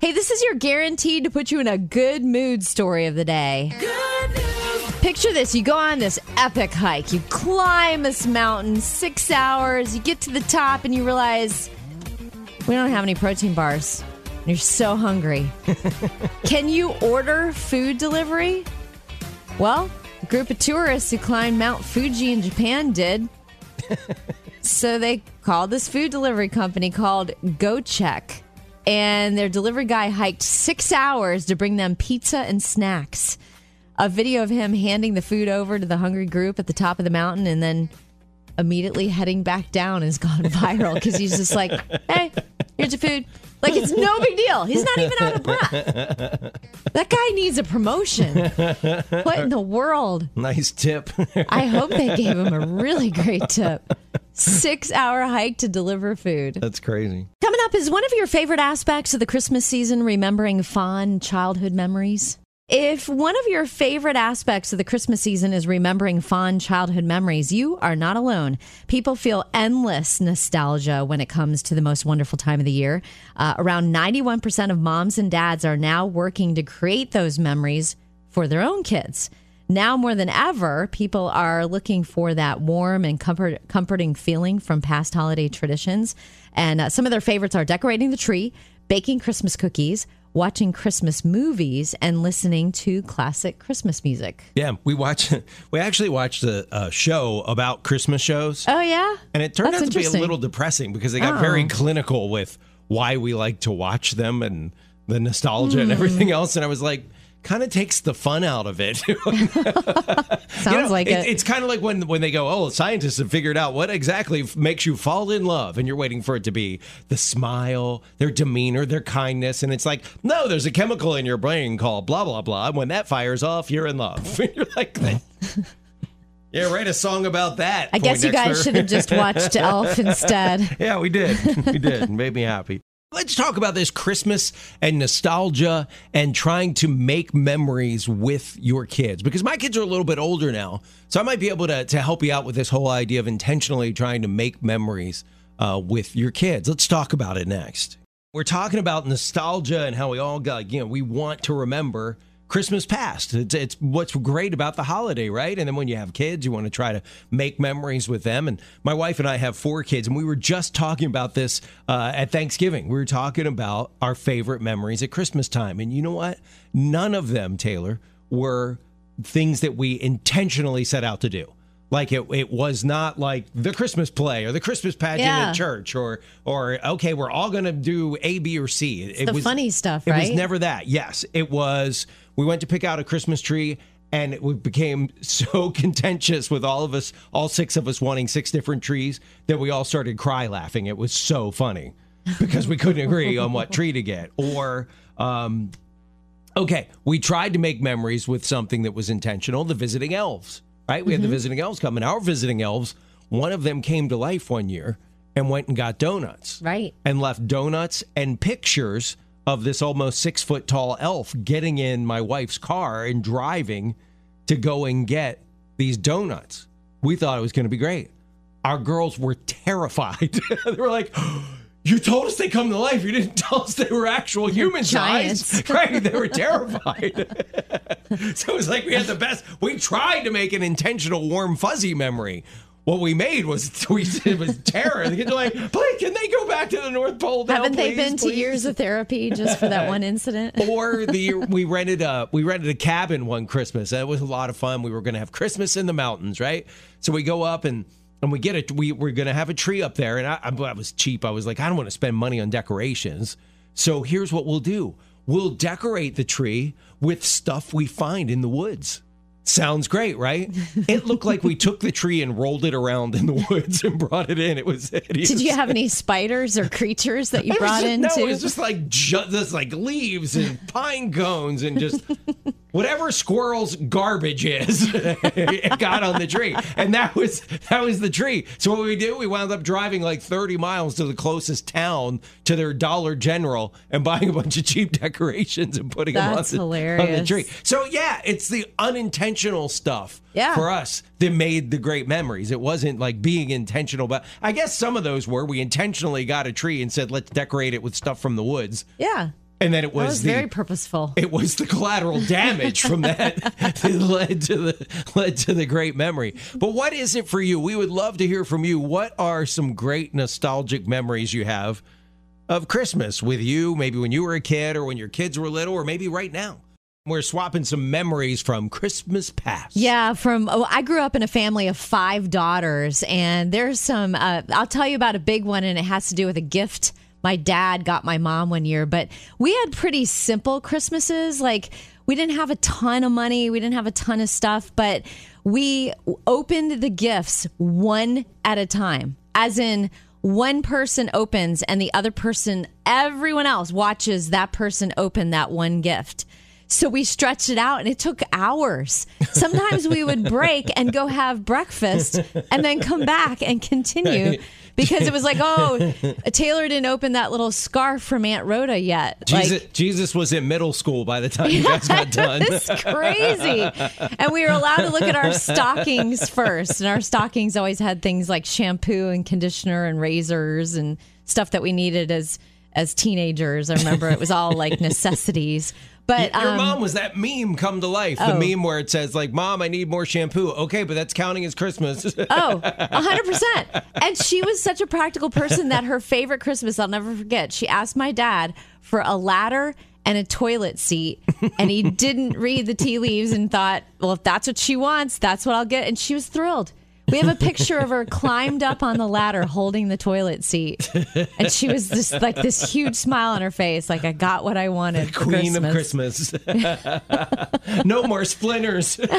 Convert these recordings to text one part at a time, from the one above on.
Hey, this is your guaranteed to put you in a good mood story of the day. Picture this you go on this epic hike, you climb this mountain six hours, you get to the top, and you realize we don't have any protein bars. You're so hungry. Can you order food delivery? Well, a group of tourists who climbed Mount Fuji in Japan did. so they called this food delivery company called GoCheck and their delivery guy hiked six hours to bring them pizza and snacks. A video of him handing the food over to the hungry group at the top of the mountain and then immediately heading back down has gone viral because he's just like, hey, here's your food. Like it's no big deal. He's not even out of breath. That guy needs a promotion. What in the world? Nice tip. I hope they gave him a really great tip. Six hour hike to deliver food. That's crazy. Up is one of your favorite aspects of the Christmas season remembering fond childhood memories. If one of your favorite aspects of the Christmas season is remembering fond childhood memories, you are not alone. People feel endless nostalgia when it comes to the most wonderful time of the year. Uh, around 91% of moms and dads are now working to create those memories for their own kids. Now more than ever, people are looking for that warm and comfort, comforting feeling from past holiday traditions. And uh, some of their favorites are decorating the tree, baking Christmas cookies, watching Christmas movies and listening to classic Christmas music. Yeah, we watch. We actually watched a, a show about Christmas shows. Oh yeah, and it turned That's out to be a little depressing because they got Oh. very clinical with why we like to watch them and the nostalgia and everything else. And I was like, kind of takes the fun out of it. Sounds You know, like it. It's kind of like when when they go, oh, scientists have figured out what exactly makes you fall in love, and you're waiting for it to be the smile, their demeanor, their kindness, and it's like, no, there's a chemical in your brain called blah blah blah. And when that fires off, you're in love. you're like. Yeah, write a song about that. I guess you guys should have just watched Elf instead. Yeah, we did. We did. It made me happy. Let's talk about this Christmas and nostalgia and trying to make memories with your kids because my kids are a little bit older now. So I might be able to, to help you out with this whole idea of intentionally trying to make memories uh, with your kids. Let's talk about it next. We're talking about nostalgia and how we all got, you know, we want to remember Christmas past. It's, it's what's great about the holiday, right? And then when you have kids, you want to try to make memories with them. And my wife and I have four kids, and we were just talking about this uh, at Thanksgiving. We were talking about our favorite memories at Christmas time. And you know what? None of them, Taylor, were things that we intentionally set out to do. Like it, it was not like the Christmas play or the Christmas pageant Yeah. at church or or okay, we're all going to do A, B, or C. It, the funny stuff, it was never that. Yes, it was. We went to pick out a Christmas tree, and it became so contentious with all of us, all six of us wanting six different trees, that we all started cry laughing. It was so funny because we couldn't agree on what tree to get. Or, um, okay, we tried to make memories with something that was intentional. The visiting elves, right? We had the visiting elves coming. Our visiting elves, one of them came to life one year and went and got donuts Right. and left donuts and pictures of this almost six foot tall elf getting in my wife's car and driving to go and get these donuts. We thought it was going to be great. Our girls were terrified. they were like, You told us they come to life. You didn't tell us they were actual human size. giants. Right. They were terrified. so it was like we had the best. We tried to make an intentional warm, fuzzy memory. What we made was we it was terror. The kids were like, "Please, can they go back to the North Pole now? Haven't they please, been to years of therapy just for that one incident? or the we rented a we rented a cabin one Christmas. That was a lot of fun. We were going to have Christmas in the mountains, right? So we go up and and we get it. We we're going to have a tree up there, and I, I, I was cheap. I was like, I don't want to spend money on decorations. So here's what we'll do: we'll decorate the tree with stuff we find in the woods. Sounds great, right? It looked like we took the tree and rolled it around in the woods and brought it in. It was hideous. Did you have any spiders or creatures that you brought just- in no, it was just like just like leaves and pine cones and just whatever squirrel's garbage is. it got on the tree, and that was that was the tree. So what we do, we wound up driving like 30 miles to the closest town to their Dollar General and buying a bunch of cheap decorations and putting That's them on the, on the hilarious. tree. So yeah, it's the unintentional stuff Yeah. for us that made the great memories. It wasn't like being intentional, but I guess some of those were. We intentionally got a tree and said, let's decorate it with stuff from the woods. yeah. And then it was, was the very purposeful. It was the collateral damage from that that led to the led to the great memory. But what is it for you? We would love to hear from you. What are some great nostalgic memories you have of Christmas with you? Maybe when you were a kid, or when your kids were little, or maybe right now. We're swapping some memories from Christmas past. Yeah, from oh, I grew up in a family of five daughters, and there's some. Uh, I'll tell you about a big one, and it has to do with a gift my dad got my mom one year. But we had pretty simple Christmases. Like we didn't have a ton of money, we didn't have a ton of stuff, but we opened the gifts one at a time, as in one person opens and the other person, everyone else watches that person open that one gift. So we stretched it out and it took hours. Sometimes we would break and go have breakfast and then come back and continue because it was like, oh, Taylor didn't open that little scarf from Aunt Rhoda yet. Jesus, like, Jesus was in middle school by the time you guys got done. It's crazy. And we were allowed to look at our stockings first. And our stockings always had things like shampoo and conditioner and razors and stuff that we needed as as teenagers. I remember it was all like necessities. But your um, mom was that meme come to life. The Oh. meme where it says like, "Mom, I need more shampoo." Okay, but that's counting as Christmas. Oh, 100%. And she was such a practical person that her favorite Christmas, I'll never forget, she asked my dad for a ladder and a toilet seat. And he didn't read the tea leaves and thought, well, if that's what she wants, that's what I'll get. And she was thrilled. We have a picture of her climbed up on the ladder holding the toilet seat. And she was just like this huge smile on her face, like, I got what I wanted. for Queen of Christmas. no more splinters.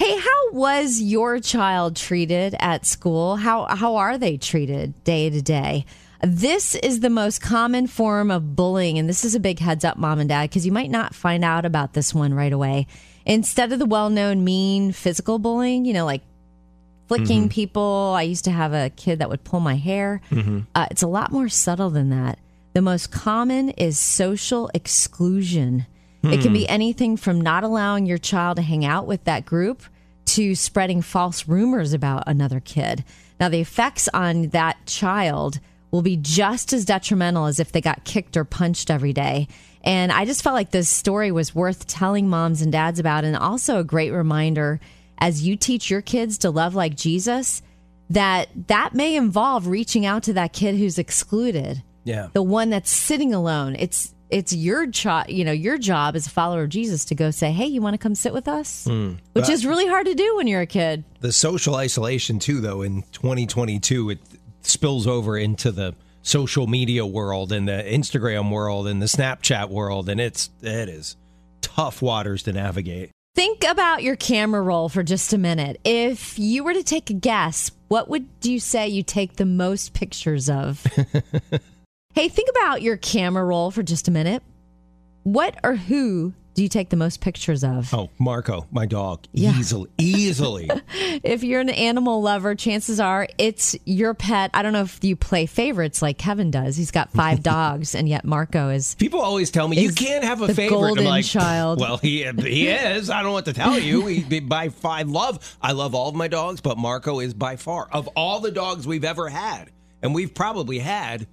Hey, how was your child treated at school? How how are they treated day to day? This is the most common form of bullying, and this is a big heads up, mom and dad, because you might not find out about this one right away. Instead of the well known mean physical bullying, you know, like flicking mm-hmm. people. I used to have a kid that would pull my hair. Mm-hmm. Uh, it's a lot more subtle than that. The most common is social exclusion. It can be hmm. anything from not allowing your child to hang out with that group to spreading false rumors about another kid. Now, the effects on that child will be just as detrimental as if they got kicked or punched every day. And I just felt like this story was worth telling moms and dads about, and also a great reminder as you teach your kids to love like Jesus, that that may involve reaching out to that kid who's excluded yeah. the one that's sitting alone. It's it's your job, you know, your job as a follower of Jesus to go say, "Hey, you want to come sit with us?" Hmm. Which is really hard to do when you're a kid. The social isolation too, though, in 2022, it spills over into the social media world and the Instagram world and the Snapchat world, and it's it is tough waters to navigate. Think about your camera roll for just a minute. If you were to take a guess, what would you say you take the most pictures of? hey, think about your camera roll for just a minute. What or who do you take the most pictures of? Oh, Marco, my dog, Yeah. easily, easily. if you're an animal lover, chances are it's your pet. I don't know if you play favorites like Kevin does. He's got five dogs, and yet Marco is. People always tell me you can't have a favorite. Golden like, child. Well, he he is. I don't know what to tell you. He, he by five love. I love all of my dogs, but Marco is by far of all the dogs we've ever had, and we've probably had.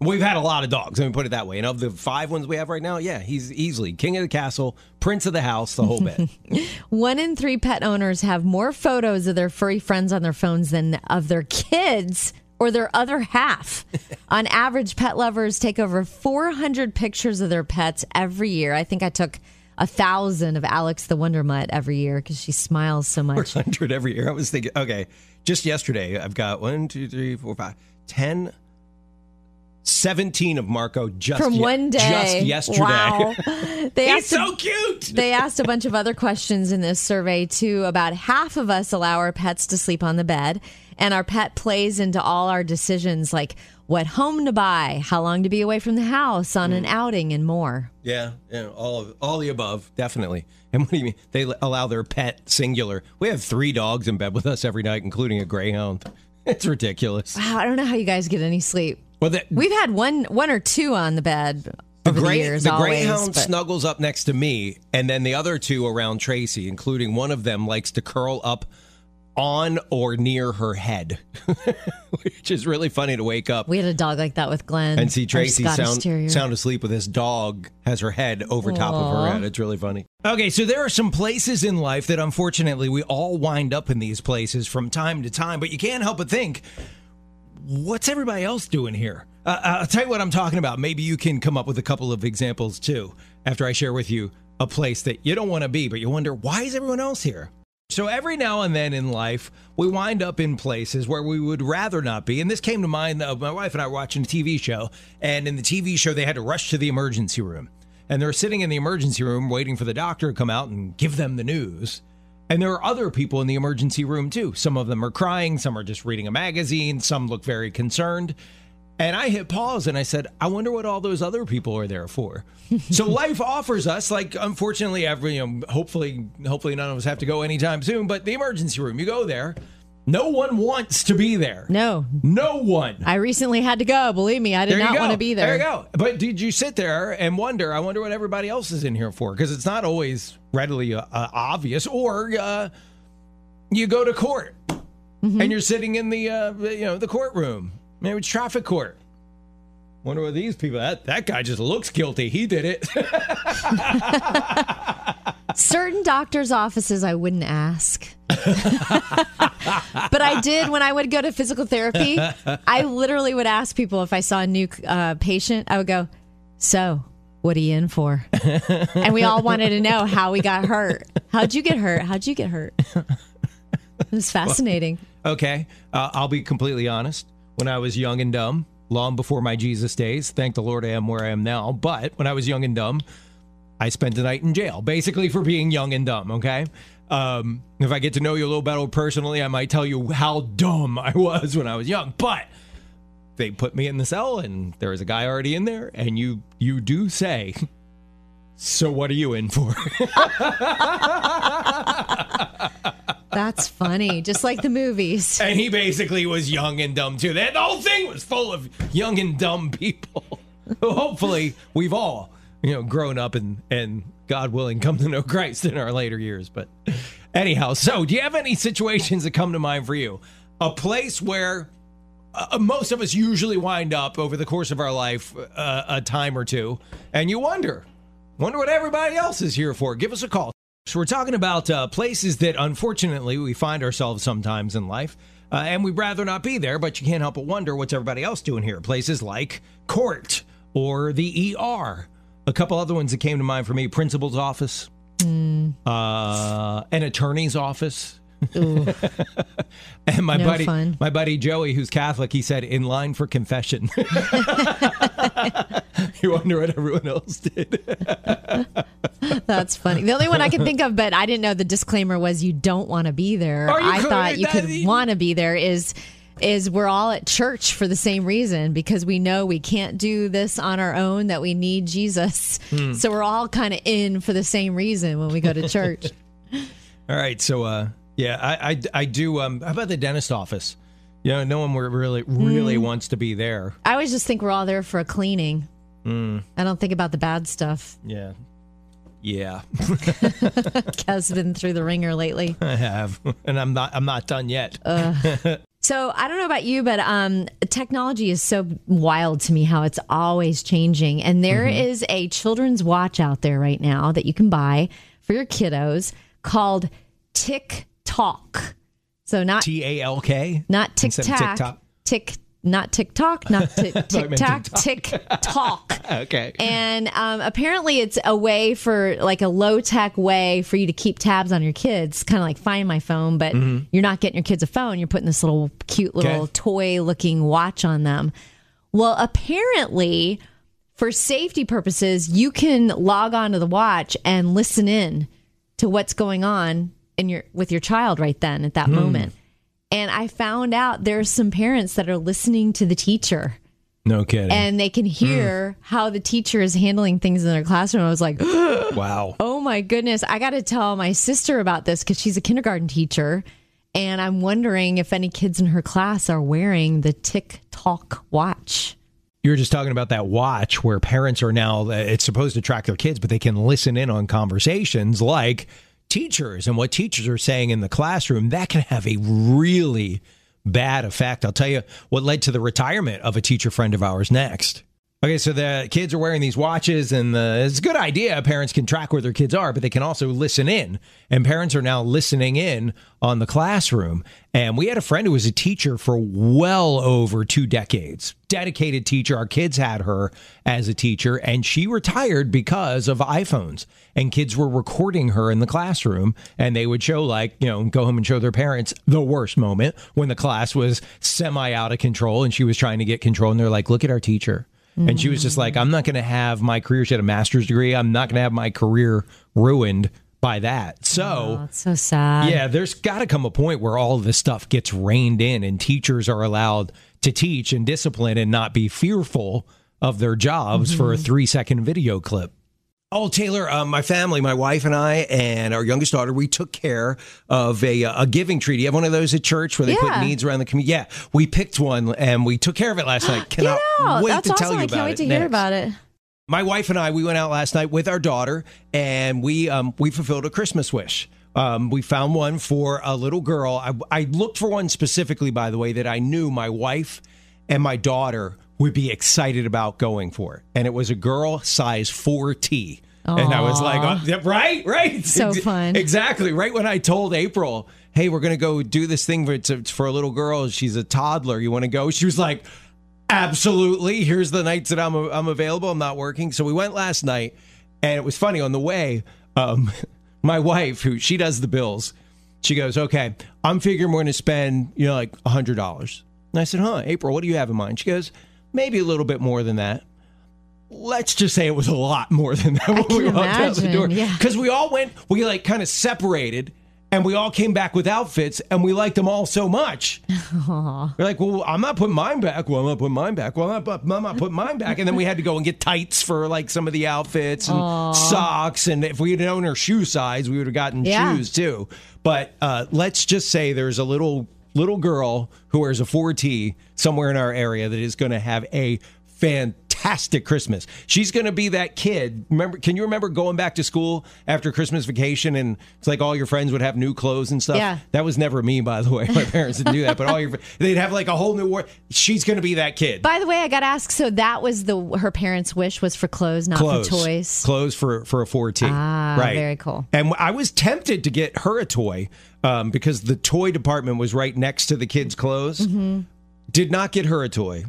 We've had a lot of dogs. Let me put it that way. And of the five ones we have right now, yeah, he's easily king of the castle, prince of the house, the whole bit. One in three pet owners have more photos of their furry friends on their phones than of their kids or their other half. on average, pet lovers take over 400 pictures of their pets every year. I think I took a thousand of Alex the Wonder Mutt every year because she smiles so much. 400 every year. I was thinking, okay, just yesterday, I've got one, two, three, four, five, 10, 17 of Marco just From ye- one day. Just yesterday. Wow. They He's asked so cute. They asked a bunch of other questions in this survey too. About half of us allow our pets to sleep on the bed, and our pet plays into all our decisions like what home to buy, how long to be away from the house on an mm. outing, and more. Yeah, yeah, all of all the above, definitely. And what do you mean? They allow their pet singular. We have three dogs in bed with us every night, including a greyhound. It's ridiculous. Wow, I don't know how you guys get any sleep. Well, the, We've had one, one or two on the bed the, over the years. the always, greyhound but- snuggles up next to me, and then the other two around Tracy, including one of them likes to curl up on or near her head, which is really funny to wake up We had a dog like that with Glenn. and see Tracy sound, sound asleep with this dog has her head over top of her head. It's really funny. Okay, so there are some places in life that unfortunately we all wind up in these places from time to time, but you can't help but think, what's everybody else doing here? Uh, I'll tell you what I'm talking about. Maybe you can come up with a couple of examples too after I share with you a place that you don't want to be, but you wonder, why is everyone else here? So every now and then in life, we wind up in places where we would rather not be. And this came to mind. Uh, my wife and I were watching a TV show, and in the TV show, they had to rush to the emergency room. And they're sitting in the emergency room waiting for the doctor to come out and give them the news. And there are other people in the emergency room too. Some of them are crying, some are just reading a magazine, some look very concerned. And I hit pause and I said, I wonder what all those other people are there for. so life offers us, like unfortunately, every you know, hopefully, hopefully none of us have to go anytime soon. But the emergency room, you go there, no one wants to be there. no, No one. I recently had to go. Believe me, I did not go. want to be there. There you go. But did you sit there and wonder? I wonder what everybody else is in here for because it's not always readily uh, uh, obvious. Or uh, you go to court Mm-hmm. and you're sitting in the uh, you know the courtroom. Maybe it's traffic court. Wonder what these people. That that guy just looks guilty. He did it. Certain doctors' offices I wouldn't ask. but I did when I would go to physical therapy. I literally would ask people if I saw a new uh, patient, I would go, So, what are you in for? and we all wanted to know how we got hurt. How'd you get hurt? How'd you get hurt? It was fascinating. Okay, uh, I'll be completely honest. When I was young and dumb, long before my Jesus days, thank the Lord I am where I am now. But when I was young and dumb, I spent a night in jail, basically for being young and dumb. Okay. Um, if I get to know you a little better personally, I might tell you how dumb I was when I was young. But they put me in the cell, and there was a guy already in there, and you you do say, "So what are you in for?" That's funny. Just like the movies. And he basically was young and dumb too. That the whole thing was full of young and dumb people. Hopefully, we've all, you know, grown up and and God willing, come to know Christ in our later years. But anyhow, so do you have any situations that come to mind for you? A place where uh, most of us usually wind up over the course of our life uh, a time or two, and you wonder, wonder what everybody else is here for. Give us a call. So we're talking about uh, places that unfortunately we find ourselves sometimes in life, uh, and we'd rather not be there, but you can't help but wonder what's everybody else doing here. Places like court or the ER. A couple other ones that came to mind for me: principal's office, uh, an attorney's office. and my No buddy, fun. my buddy Joey, who's Catholic, he said, "In line for confession." you wonder what everyone else did. That's funny. The only one I can think of, but I didn't know the disclaimer was you don't want to be there. I could- thought you that- could want to be there. Is is we're all at church for the same reason because we know we can't do this on our own. That we need Jesus. Hmm. So we're all kind of in for the same reason when we go to church. All right, so uh, yeah, I, I I do. Um, how about the dentist office? You know, no one really really Mm. wants to be there. I always just think we're all there for a cleaning. Hmm. I don't think about the bad stuff. Yeah, yeah, Kev's been through the wringer lately. I have, and I'm not I'm not done yet. So I don't know about you, but um, technology is so wild to me how it's always changing. And there is a children's watch out there right now that you can buy for your kiddos called TikTok. So not T A L K. not Tic instead of Tac, TikTok. Tick not TikTok, not meant Tac, TikTok. Okay. And um, apparently, it's a way for like a low tech way for you to keep tabs on your kids, kind of like Find My Phone, but you're not getting your kids a phone. You're putting this little cute little Mm-hmm. Okay. toy looking watch on them. Well, apparently, for safety purposes, you can log on to the watch and listen in to what's going on in your with your child right then at that moment. And I found out there's some parents that are listening to the teacher no kidding. and they can hear how the teacher is handling things in their classroom. I was like, wow. oh my goodness, I got to tell my sister about this because she's a kindergarten teacher. And I'm wondering if any kids in her class are wearing the TikTok watch. You were just talking about that watch where parents are now, uh, it's supposed to track their kids, but they can listen in on conversations like teachers and what teachers are saying in the classroom, that can have a really bad effect. I'll tell you what led to the retirement of a teacher friend of ours next. Okay, so the kids are wearing these watches, and the, it's a good idea. Parents can track where their kids are, but they can also listen in. And parents are now listening in on the classroom. And we had a friend who was a teacher for well over two decades, dedicated teacher. Our kids had her as a teacher, and she retired because of iPhones. And kids were recording her in the classroom, and they would show, like, you know, go home and show their parents the worst moment when the class was semi out of control and she was trying to get control. And they're like, look at our teacher and she was just like, I'm not going to have my career. She had a master's degree. I'm not going to have my career ruined by that. So, Oh, so sad. yeah, there's got to come a point where all of this stuff gets reined in and teachers are allowed to teach and discipline and not be fearful of their jobs for a mm-hmm. three second video clip. Oh, Taylor, uh, my family, my wife and I, and our youngest daughter, we took care of a, a giving tree. Do you have one of those at church where they Yeah. put needs around the community? Yeah, we picked one and we took care of it last night. Get Cannot out. wait That's to awesome. tell you I about can't wait it to hear next. about it. My wife and I, we went out last night with our daughter, and we um, we fulfilled a Christmas wish. Um, we found one for a little girl. I, I looked for one specifically, by the way, that I knew my wife and my daughter would be excited about going for, it. and it was a girl size four T. And I was like, oh, yeah, right, right. So fun. Exactly. Right when I told April, hey, we're going to go do this thing for, it's, for a little girl. She's a toddler. You want to go? She was like, absolutely. Here's the nights that I'm, I'm available. I'm not working. So we went last night. And it was funny on the way. Um, my wife, who she does the bills, she goes, okay, I'm figuring we're going to spend, you know, like a $100. And I said, huh, April, what do you have in mind? She goes, maybe a little bit more than that let's just say it was a lot more than that when we walked out the door. yeah. Because we all went, we like kind of separated and we all came back with outfits and we liked them all so much. We're like, well, I'm not putting mine back. Well, I'm not putting mine back. Well, I'm not, I'm not putting mine back. And then we had to go and get tights for like some of the outfits and socks. And if we had known her shoe size, we would have gotten Yeah. shoes too. But uh, let's just say there's a little little girl who wears a 4T somewhere in our area that is going to have a fantastic Christmas. She's going to be that kid. Remember can you remember going back to school after Christmas vacation and it's like all your friends would have new clothes and stuff? Yeah. That was never me by the way. My parents didn't do that, but all your they'd have like a whole new war. She's going to be that kid. By the way, I got to ask. So that was the her parents' wish was for clothes, not clothes, for toys. clothes for for a 4T. Ah, right. very cool. And I was tempted to get her a toy um, because the toy department was right next to the kids' clothes. Mm-hmm. Did not get her a toy.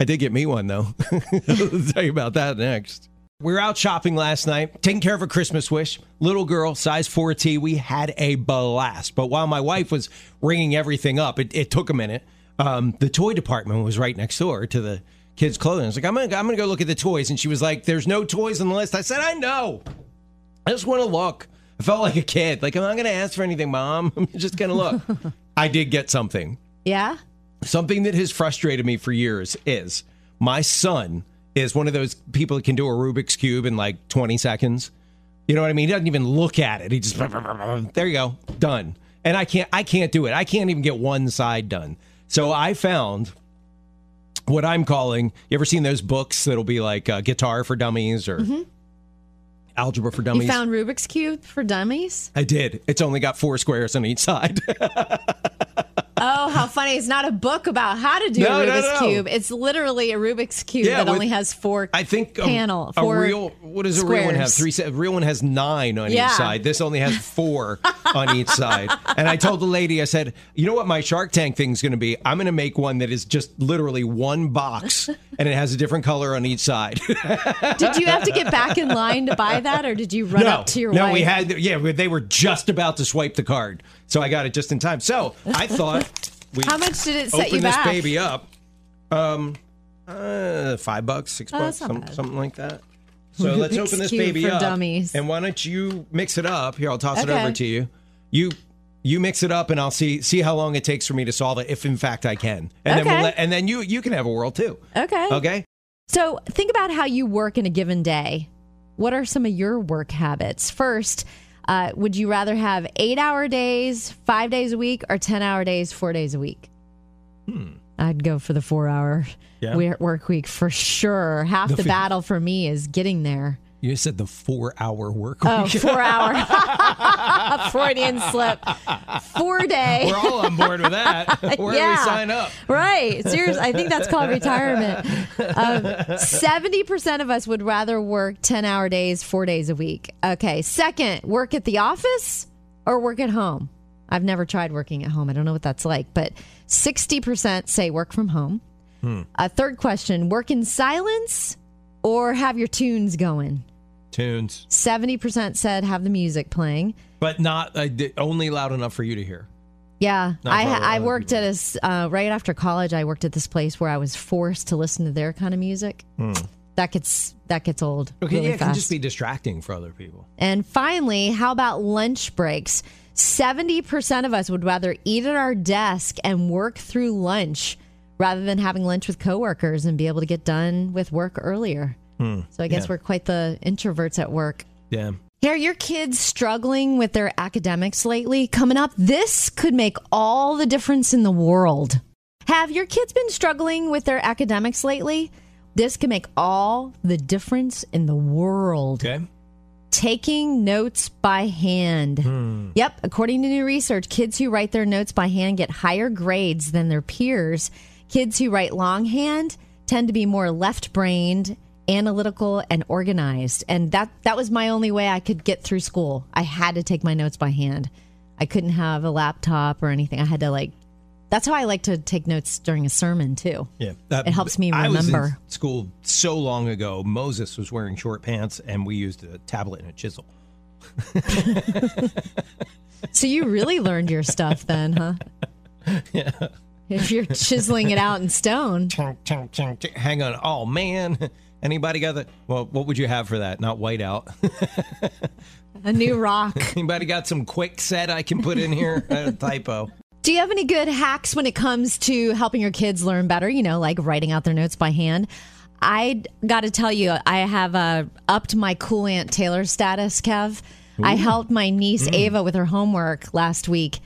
I did get me one though. I'll tell you about that next. We were out shopping last night, taking care of a Christmas wish. Little girl, size 4T. We had a blast. But while my wife was ringing everything up, it, it took a minute. Um, the toy department was right next door to the kids' clothing. I was like, I'm gonna, I'm gonna go look at the toys, and she was like, "There's no toys on the list." I said, "I know. I just want to look." I felt like a kid. Like I'm not gonna ask for anything, mom. I'm just gonna look. I did get something Yeah. Something that has frustrated me for years is my son is one of those people that can do a Rubik's cube in like 20 seconds. You know what I mean? He doesn't even look at it. He just there you go, done. And I can't I can't do it. I can't even get one side done. So I found what I'm calling. You ever seen those books that'll be like uh, guitar for dummies or algebra for dummies? You found Rubik's cube for dummies. I did. It's only got four squares on each side. Oh, how funny! It's not a book about how to do No, a Rubik's no. cube. It's literally a Rubik's cube Yeah, that with- only has four. I think a, panel. a four real what does a real one have? Three. A real one has nine on Yeah. each side. This only has four on each side. And I told the lady, I said, you know what my Shark Tank thing's going to be? I'm going to make one that is just literally one box and it has a different color on each side. Did you have to get back in line to buy that, or did you run no, up to your no, wife? we had yeah, they were just about to swipe the card, so I got it just in time. So I thought we How much did it set open you this back? baby up. Um, uh, five bucks, six Oh, bucks, that's not some, bad. something like that. So let's open this baby for up. dummies. And why don't you mix it up? Here, I'll toss it Okay. over to you. You you mix it up, and I'll see see how long it takes for me to solve it, if in fact I can. And then Okay. we'll let, and then you you can have a whirl too. Okay. Okay. So think about how you work in a given day. What are some of your work habits? First, uh, would you rather have eight hour days, five days a week, or 10 hour days, four days a week? I'd go for the four hour Hmm. Yeah. work week for sure. Half The the, battle for me is getting there. You said the four hour work Oh, week. four hour. Freudian slip. Four day. We're all on board with that. Where do we Yeah. sign up? Right. Seriously, I think that's called retirement. Um, Seventy percent of us would rather work ten hour days, four days a week. Okay. Second, work at the office or work at home. I've never tried working at home. I don't know what that's like, but sixty percent say work from home. A third question: work in silence or have your tunes going. Tunes, Seventy percent said have the music playing. but not uh, only loud enough for you to hear. Yeah, Not I for a lot I worked people. at a uh, right after college. I worked at this place where I was forced to listen to their kind of music. That gets that gets old Hmm. Okay, really yeah, it can just be distracting for other people. and finally, how about lunch breaks? Seventy percent of us would rather eat at our desk and work through lunch rather than having lunch with coworkers and be able to get done with work earlier. So I guess Hmm. yeah. we're quite the introverts at work. Yeah. Hey, are your kids struggling with their academics lately? Coming up, this could make all the difference in the world. Have your kids been struggling with their academics lately? This can make all the difference in the world. Okay. Taking notes by hand. Yep, according to new research, kids who write their notes by hand get higher grades than their peers. Kids who write longhand tend to be more left-brained, analytical, and organized. And that that was my only way I could get through school. I had to take my notes by hand. I couldn't have a laptop or anything. I had to like that's how I like to take notes during a sermon too. Yeah, that- It helps me I was in remember. school so long ago. Moses was wearing short pants, and we used a tablet and a chisel. So you really learned your stuff then, huh? Yeah. If you're chiseling it out in stone. Hang on. Oh man, anybody got that? Well, what would you have for that? Not whiteout. A new rock. anybody got some quick set I can put in here? a typo. Do you have any good hacks when it comes to helping your kids learn better? You know, like writing out their notes by hand. I got to tell you, I have uh, upped my cool Aunt Taylor status, Kev. I helped my niece Ava with her homework last week,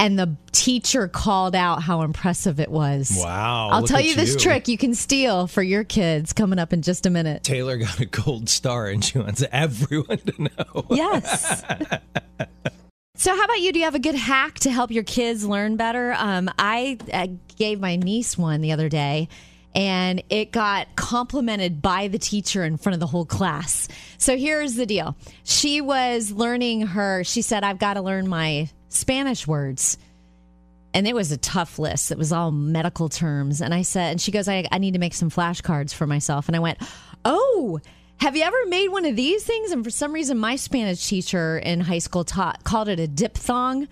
and the teacher called out how impressive it was. Wow. I'll tell you this trick you can steal for your kids coming up in just a minute. Taylor got a gold star, and she wants everyone to know. Yes. so, how about you? Do you have a good hack to help your kids learn better? Um, I uh, gave my niece one the other day. And it got complimented by the teacher in front of the whole class. So here's the deal. She was learning her, she said, I've got to learn my Spanish words. And it was a tough list. It was all medical terms. And I said, and she goes, I, I need to make some flashcards for myself. And I went, Oh, have you ever made one of these things? And for some reason, my Spanish teacher in high school taught called it a diphthong.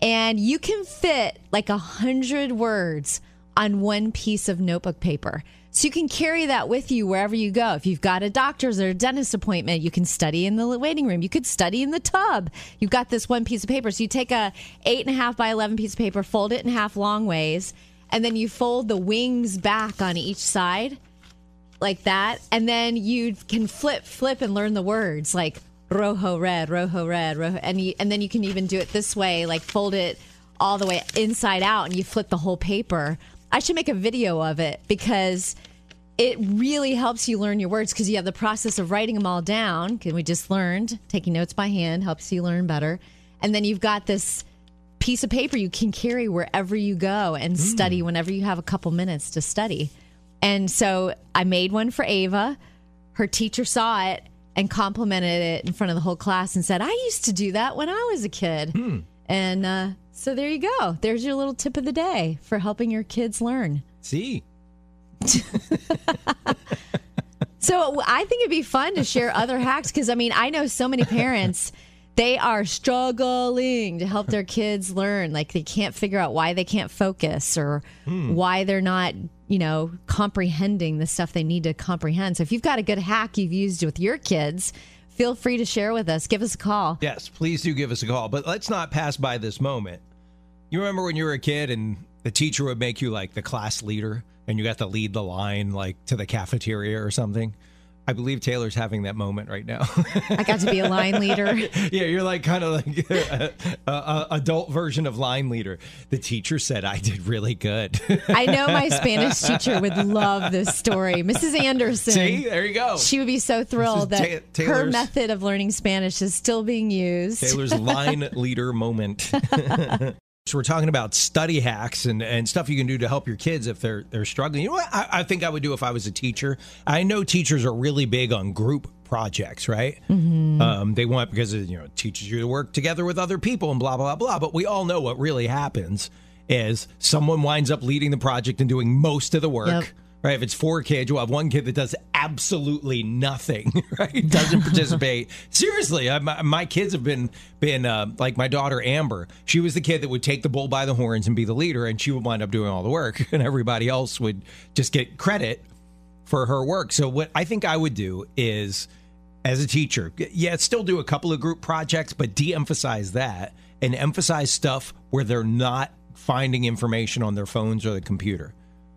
And you can fit like a hundred words on one piece of notebook paper. So you can carry that with you wherever you go. If you've got a doctor's or a dentist appointment, you can study in the waiting room. You could study in the tub. You've got this one piece of paper. So you take a eight and a half by eleven piece of paper, fold it in half long ways, and then you fold the wings back on each side like that, and then you can flip, flip, and learn the words like rojo red, rojo red, rojo, and you, and then you can even do it this way, like fold it all the way inside out, and you flip the whole paper. I should make a video of it because it really helps you learn your words because you have the process of writing them all down. Because we just learned taking notes by hand helps you learn better, and then you've got this piece of paper you can carry wherever you go and mm. study whenever you have a couple minutes to study. And so I made one for Ava. Her teacher saw it and complimented it in front of the whole class and said, I used to do that when I was a kid. Hmm. And uh, so there you go. There's your little tip of the day for helping your kids learn. See, So I think it'd be fun to share other hacks because I mean, I know so many parents. They are struggling to help their kids learn. Like they can't figure out why they can't focus or why they're not, you know, comprehending the stuff they need to comprehend. So if you've got a good hack you've used with your kids, feel free to share with us. Give us a call. yes, please do give us a call. But let's not pass by this moment. You remember when you were a kid and the teacher would make you like the class leader and you got to lead the line like to the cafeteria or something? I believe Taylor's having that moment right now. I got to be a line leader. yeah, you're like kind of like a, a, a adult version of line leader. The teacher said I did really good. I know my Spanish teacher would love this story. Mrs. Anderson. See, there you go. She would be so thrilled that Ta- her method of learning Spanish is still being used. Taylor's line leader moment. So we're talking about study hacks and, and stuff you can do to help your kids if they're they're struggling. You know what I, I think I would do if I was a teacher? I know teachers are really big on group projects, right? Um, they want because it, you know it teaches you to work together with other people and blah blah blah. But we all know what really happens is someone winds up leading the project and doing most of the work. Yep. Right, if it's four kids, you'll have one kid that does absolutely nothing. Right, doesn't participate. Seriously, I, my, my kids have been been uh, like my daughter Amber. She was the kid that would take the bull by the horns and be the leader, and she would wind up doing all the work, and everybody else would just get credit for her work. So what I think I would do is, as a teacher, yeah, still do a couple of group projects, but de-emphasize that and emphasize stuff where they're not finding information on their phones or the computer.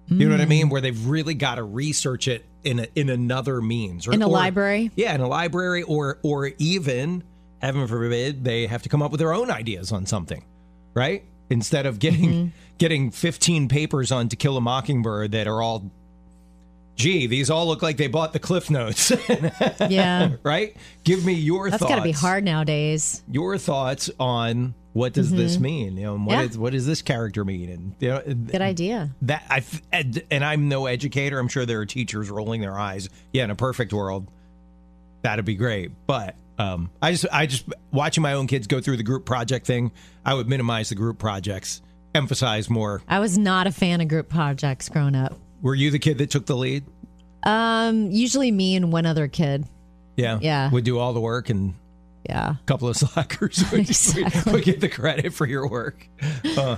You know what I mean? Mm. Where they've really got to research it in a, in another means, or, In a or- library? Yeah, in a library, or or even, heaven forbid, they have to come up with their own ideas on something, right? Instead of getting mm-hmm. getting fifteen papers on To Kill a Mockingbird that are all, gee, these all look like they bought the Cliff Notes, Yeah. right? Give me your That's thoughts. got to be hard nowadays. Your thoughts on what does this mean? You know, what, Yeah. is, what does this character mean? And you know, Good idea. that I and, and I'm no educator. I'm sure there are teachers rolling their eyes. Yeah, in a perfect world, that'd be great. But um, I just I just watching my own kids go through the group project thing. I would minimize the group projects, emphasize more. I was not a fan of group projects growing up. Were you the kid that took the lead? Um, usually me and one other kid. Yeah, Yeah. Would do all the work, and Yeah. a couple of slackers would, Exactly. would get the credit for your work. Uh,